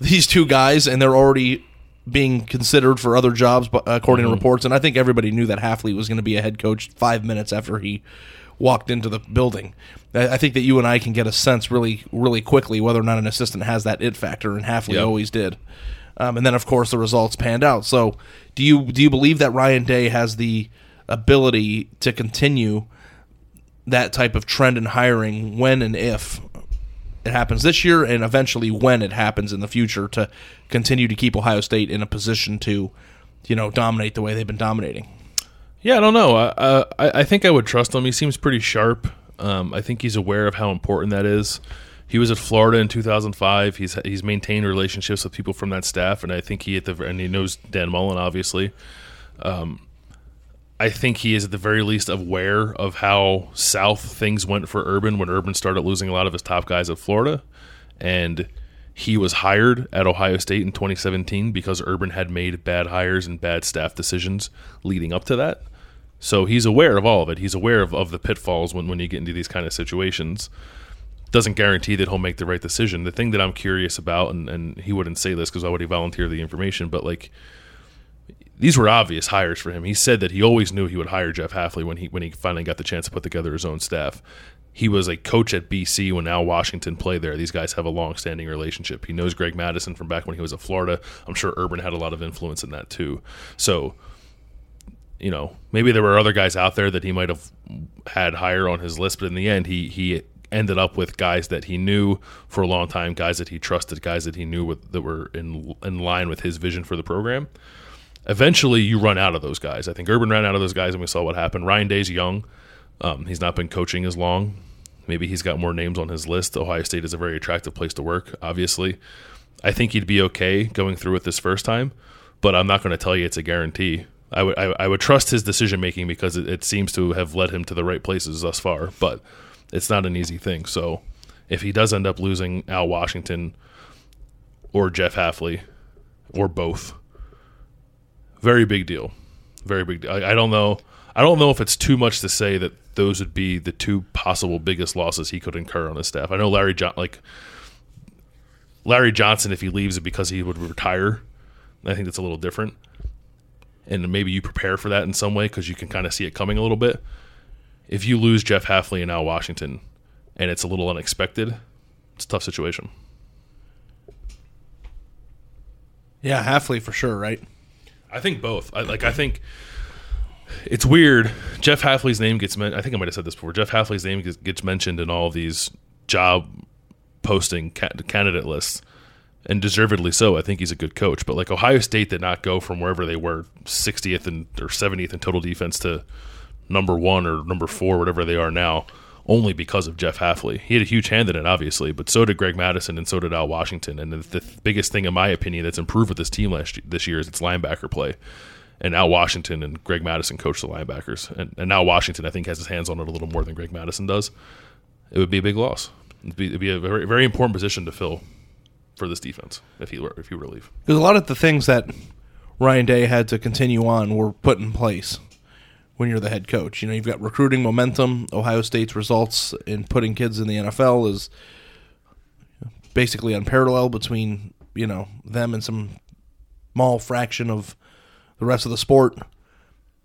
these two guys, and they're already being considered for other jobs, according to reports. And I think everybody knew that Hafley was going to be a head coach five minutes after he walked into the building. I think that you and I can get a sense really, really quickly whether or not an assistant has that it factor, and Hafley Yeah. always did. Um, and then, of course, the results panned out. So, do you do you believe that Ryan Day has the ability to continue that type of trend in hiring when and if it happens this year and eventually when it happens in the future to continue to keep Ohio State in a position to, you know, dominate the way they've been dominating. Yeah, I don't know. I, I I think I would trust him. He seems pretty sharp. Um, I think he's aware of how important that is. He was at Florida in 2005. He's he's maintained relationships with people from that staff, and I think he at the and he knows Dan Mullen obviously. Um, I think he is at the very least aware of how south things went for Urban when Urban started losing a lot of his top guys at Florida, and he was hired at Ohio State in 2017 because Urban had made bad hires and bad staff decisions leading up to that. So he's aware of all of it. He's aware of, of the pitfalls when, when you get into these kind of situations. Doesn't guarantee that he'll make the right decision. The thing that I'm curious about, and, and he wouldn't say this because why would he volunteer the information, but like these were obvious hires for him. He said that he always knew he would hire Jeff Hafley when he when he finally got the chance to put together his own staff. He was a coach at BC when Al Washington played there. These guys have a long-standing relationship. He knows Greg Mattison from back when he was at Florida. I'm sure Urban had a lot of influence in that too. So, you know, maybe there were other guys out there that he might have had higher on his list, but in the end, he he ended up with guys that he knew for a long time, guys that he trusted, guys that he knew with, that were in in line with his vision for the program eventually you run out of those guys. I think Urban ran out of those guys, and we saw what happened. Ryan Day's young; um, he's not been coaching as long. Maybe he's got more names on his list. Ohio State is a very attractive place to work. Obviously, I think he'd be okay going through it this first time, but I'm not going to tell you it's a guarantee. I would I, I would trust his decision making because it, it seems to have led him to the right places thus far, but it's not an easy thing. So if he does end up losing Al Washington or Jeff Hafley or both, very big deal. Very big deal. I, I don't know. I don't know if it's too much to say that those would be the two possible biggest losses he could incur on his staff. I know Larry John like Larry Johnson if he leaves it because he would retire. I think that's a little different. And maybe you prepare for that in some way because you can kind of see it coming a little bit. If you lose Jeff Hafley and Al Washington and it's a little unexpected, it's a tough situation. Yeah, Hafley for sure, right? I think both. I, like I think it's weird. Jeff Hafley's name gets mentioned. I think I might have said this before. Jeff Hafley's name gets, gets mentioned in all these job posting ca- candidate lists, and deservedly so. I think he's a good coach. But like Ohio State did not go from wherever they were, 60th and or 70th in total defense to number one or number four, whatever they are now, only because of Jeff Hafley. He had a huge hand in it, obviously, but so did Greg Mattison and so did Al Washington. And the, biggest thing, in my opinion, that's improved with this team last this year is its linebacker play. And Al Washington and Greg Mattison coach the linebackers, and, and now Washington I think has his hands on it a little more than Greg Mattison does. It would be a big loss. It'd be, it'd be a very very important position to fill for this defense if he were if he were to leave. Because a lot of the things that Ryan Day had to continue on were put in place when you're the head coach. You know, you've got recruiting momentum. Ohio State's results in putting kids in the NFL is basically unparalleled between you know them and some small fraction of the rest of the sport.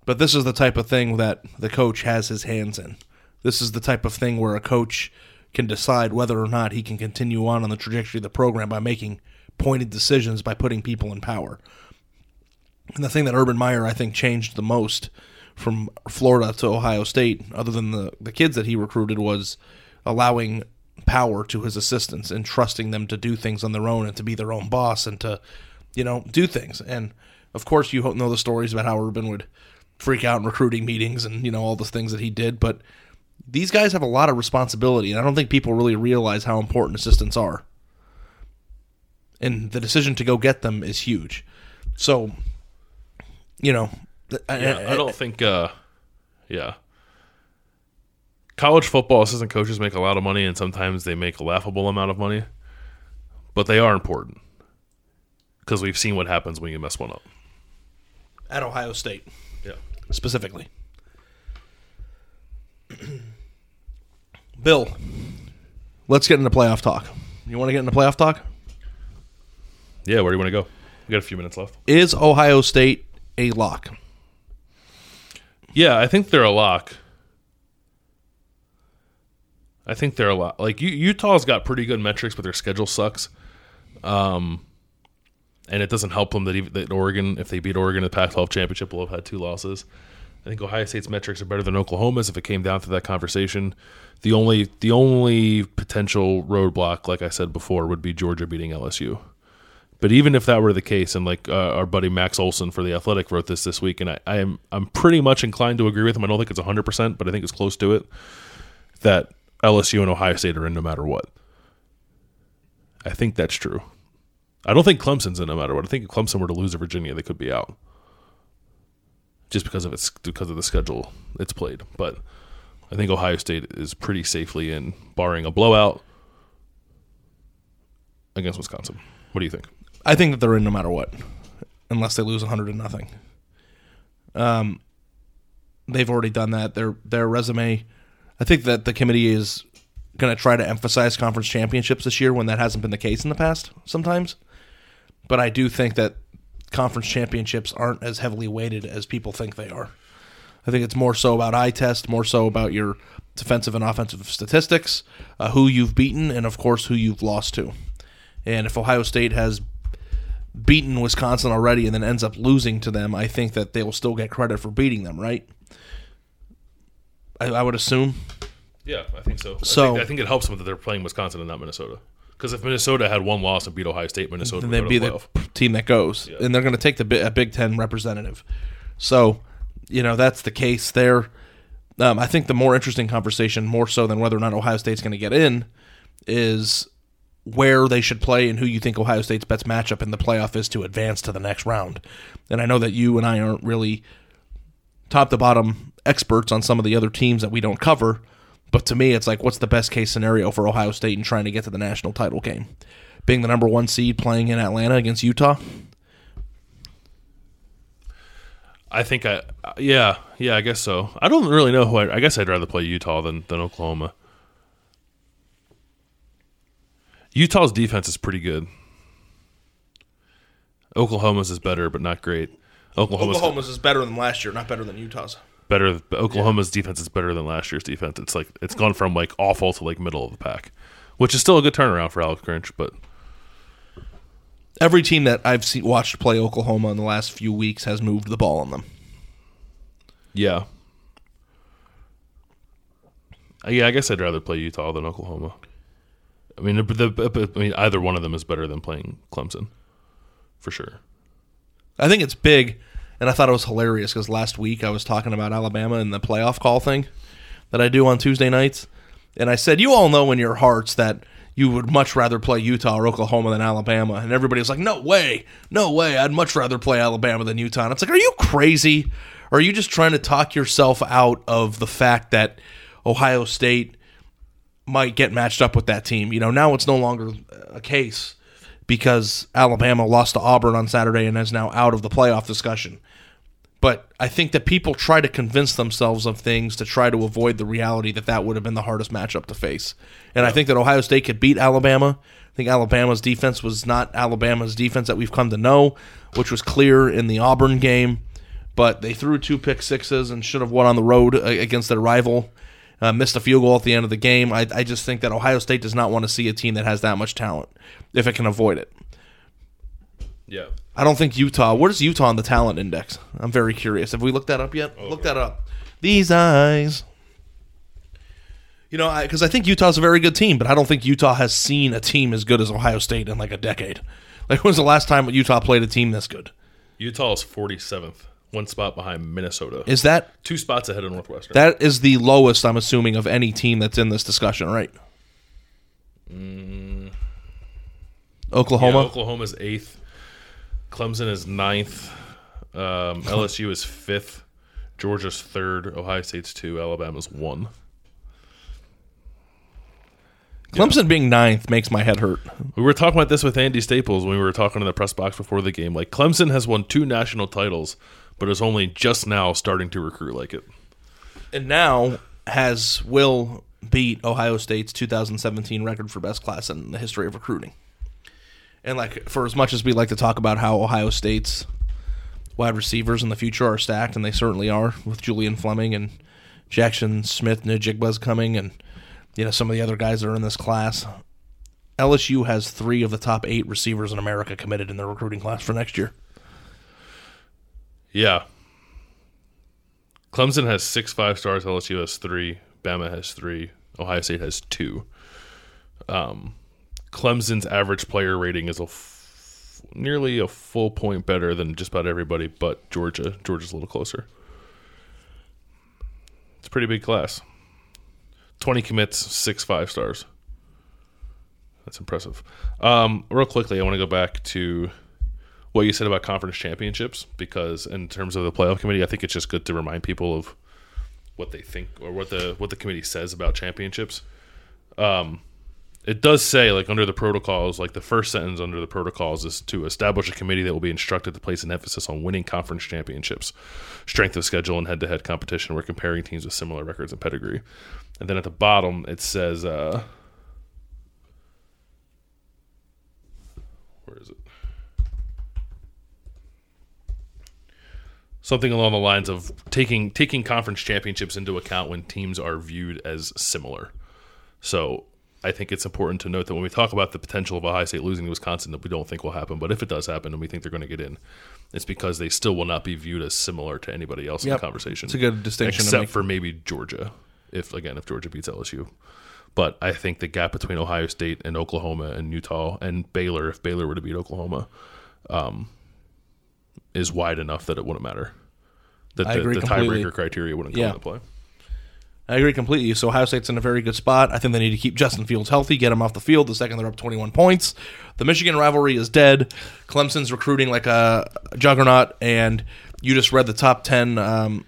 But this is the type of thing that the coach has his hands in. This is the type of thing where a coach can decide whether or not he can continue on on the trajectory of the program by making pointed decisions by putting people in power. And the thing that Urban Meyer I think changed the most from Florida to Ohio State, other than the, the kids that he recruited, was allowing power to his assistants and trusting them to do things on their own and to be their own boss and to, you know, do things. And of course, you know the stories about how Urban would freak out in recruiting meetings and you know all the things that he did, but these guys have a lot of responsibility, and I don't think people really realize how important assistants are. And the decision to go get them is huge. So, you know, Yeah, I- I don't think. uh Yeah, college football assistant coaches make a lot of money, and sometimes they make a laughable amount of money, but they are important because we've seen what happens when you mess one up. at Ohio State Yeah. specifically. Bill, let's get into playoff talk. You want to get into playoff talk? Yeah, where do you want to go? We got a few minutes left. Is Ohio State a lock? Yeah, I think they're a lock. I think they're a lot. Like Utah's got pretty good metrics, but their schedule sucks. Um, and it doesn't help them that, even, that Oregon, if they beat Oregon in the Pac-12 championship, will have had two losses. I think Ohio State's metrics are better than Oklahoma's. If it came down to that conversation, the only the only potential roadblock, like I said before, would be Georgia beating LSU. But even if that were the case, and like uh, our buddy Max Olson for the Athletic wrote this this week, and I, I am I'm pretty much inclined to agree with him. I don't think it's 100, percent but I think it's close to it. That LSU and Ohio State are in no matter what. I think that's true. I don't think Clemson's in no matter what. I think if Clemson were to lose to Virginia, they could be out, just because of its because of the schedule it's played. But I think Ohio State is pretty safely in, barring a blowout against Wisconsin. What do you think? I think that they're in no matter what, unless they lose 100 to nothing. Um, they've already done that. Their their resume, I think that the committee is going to try to emphasize conference championships this year when that hasn't been the case in the past sometimes. But I do think that conference championships aren't as heavily weighted as people think they are. I think it's more so about eye test, more so about your defensive and offensive statistics, uh, who you've beaten, and of course who you've lost to. And if Ohio State has beaten Wisconsin already and then ends up losing to them, I think that they will still get credit for beating them, right? I, I would assume. Yeah, I think so. So- I think, I think it helps them that they're playing Wisconsin and not Minnesota. Because if Minnesota had one loss and beat Ohio State, Minnesota and would they'd be the team that goes, Yeah. and they're going to take the a Big Ten representative. So, you know, that's the case there. Um, I think the more interesting conversation, more so than whether or not Ohio State's going to get in, is where they should play and who you think Ohio State's best matchup in the playoff is to advance to the next round. And I know that you and I aren't really top to bottom experts on some of the other teams that we don't cover, but to me, it's like, what's the best case scenario for Ohio State in trying to get to the national title game? Being the number one seed playing in Atlanta against Utah? I think I, yeah, yeah, I guess so. I don't really know who. I, I guess I'd rather play Utah than than Oklahoma. Utah's defense is pretty good. Oklahoma's is better, but not great. Oklahoma's, Oklahoma's is better than last year, not better than Utah's. better. Oklahoma's defense is better than last year's defense. It's like it's gone from like awful to like middle of the pack, which is still a good turnaround for Alex Grinch. But Every team that I've seen, watched play Oklahoma in the last few weeks has moved the ball on them. yeah, yeah, I guess I'd rather play Utah than Oklahoma. I mean, the, the, I mean, either one of them is better than playing Clemson, for sure. I think it's big, and I thought it was hilarious because last week I was talking about Alabama and the playoff call thing that I do on Tuesday nights, and I said, "You all know in your hearts that you would much rather play Utah or Oklahoma than Alabama," and everybody was like, "No way, no way! I'd much rather play Alabama than Utah." And it's like, are you crazy? Or are you just trying to talk yourself out of the fact that Ohio State might get matched up with that team? You know, now it's no longer a case because Alabama lost to Auburn on Saturday and is now out of the playoff discussion. But I think that people try to convince themselves of things to try to avoid the reality that that would have been the hardest matchup to face. And I think that Ohio State could beat Alabama. I think Alabama's defense was not Alabama's defense that we've come to know, which was clear in the Auburn game. But they threw two pick sixes and should have won on the road against their rival. Uh, missed a field goal at the end of the game. I, I just think that Ohio State does not want to see a team that has that much talent if it can avoid it. Yeah. I don't think Utah. What is Utah on the talent index? I'm very curious. Have we looked that up yet? Look that up. These eyes. You know, because I, think Utah's a very good team, but I don't think Utah has seen a team as good as Ohio State in like a decade. Like, when was the last time Utah played a team this good? Utah is 47th, one spot behind Minnesota. Is that Two spots ahead of Northwestern. that is the lowest? I'm assuming of any team that's in this discussion, right? Yeah, Oklahoma. Oklahoma's eighth. Clemson is ninth. Um, LSU is fifth. Georgia's third. Ohio State's two. Alabama's one. Clemson being ninth makes my head hurt. We were talking about this with Andy Staples when we were talking in the press box before the game. Like Clemson has won two national titles, but is only just now starting to recruit like it. And now has will beat Ohio State's 2017 record for best class in the history of recruiting. And like for as much as we like to talk about how Ohio State's wide receivers in the future are stacked, and they certainly are with Julian Fleming and Jackson Smith Njigba's coming, and you know some of the other guys that are in this class. LSU has three of the top eight receivers in America committed in their recruiting class for next year. Yeah. Clemson has six five stars. LSU has three. Bama has three. Ohio State has two. Um, Clemson's average player rating is a f- nearly a full point better than just about everybody, but Georgia. Georgia's a little closer. It's a pretty big class. Twenty commits, six five stars. That's impressive. Um, real quickly, I want to go back to what you said about conference championships because in terms of the playoff committee, I think it's just good to remind people of what they think or what the what the committee says about championships. Um, it does say like under the protocols, like the first sentence under the protocols is to establish a committee that will be instructed to place an emphasis on winning conference championships, strength of schedule, and head-to-head competition. We're comparing teams with similar records and pedigree. And then at the bottom it says, uh, where is it? Something along the lines of taking taking conference championships into account when teams are viewed as similar. So I think it's important to note that when we talk about the potential of Ohio State losing to Wisconsin, that we don't think will happen, but if it does happen and we think they're going to get in, it's because they still will not be viewed as similar to anybody else in the conversation. It's a good distinction except for maybe Georgia, if again if Georgia beats LSU. But I think the gap between Ohio State and Oklahoma and Utah and Baylor, if Baylor were to beat Oklahoma, um, is wide enough that it wouldn't matter. That I the, agree the completely. tiebreaker criteria wouldn't come Yeah. into play. I agree completely. So Ohio State's in a very good spot. I think they need to keep Justin Fields healthy, get him off the field the second they're up 21 points. The Michigan rivalry is dead. Clemson's recruiting like a juggernaut, and you just read the top 10 um,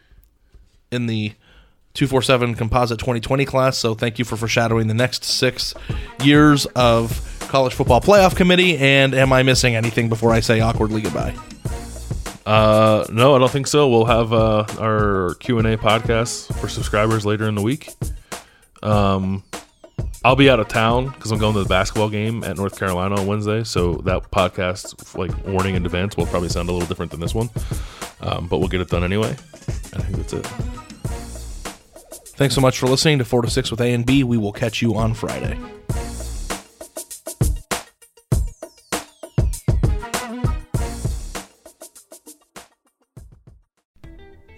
in the 247 Composite 2020 class. So thank you for foreshadowing the next six years of college football playoff committee. And am I missing anything before I say awkwardly goodbye? Uh, no, I don't think so. We'll have uh, our Q and A podcast for subscribers later in the week. Um, I'll be out of town because I'm going to the basketball game at North Carolina on Wednesday. So that podcast, like warning in advance, will probably sound a little different than this one. Um, but we'll get it done anyway. And I think that's it. Thanks so much for listening to 4 to 6 with A and B. We will catch you on Friday.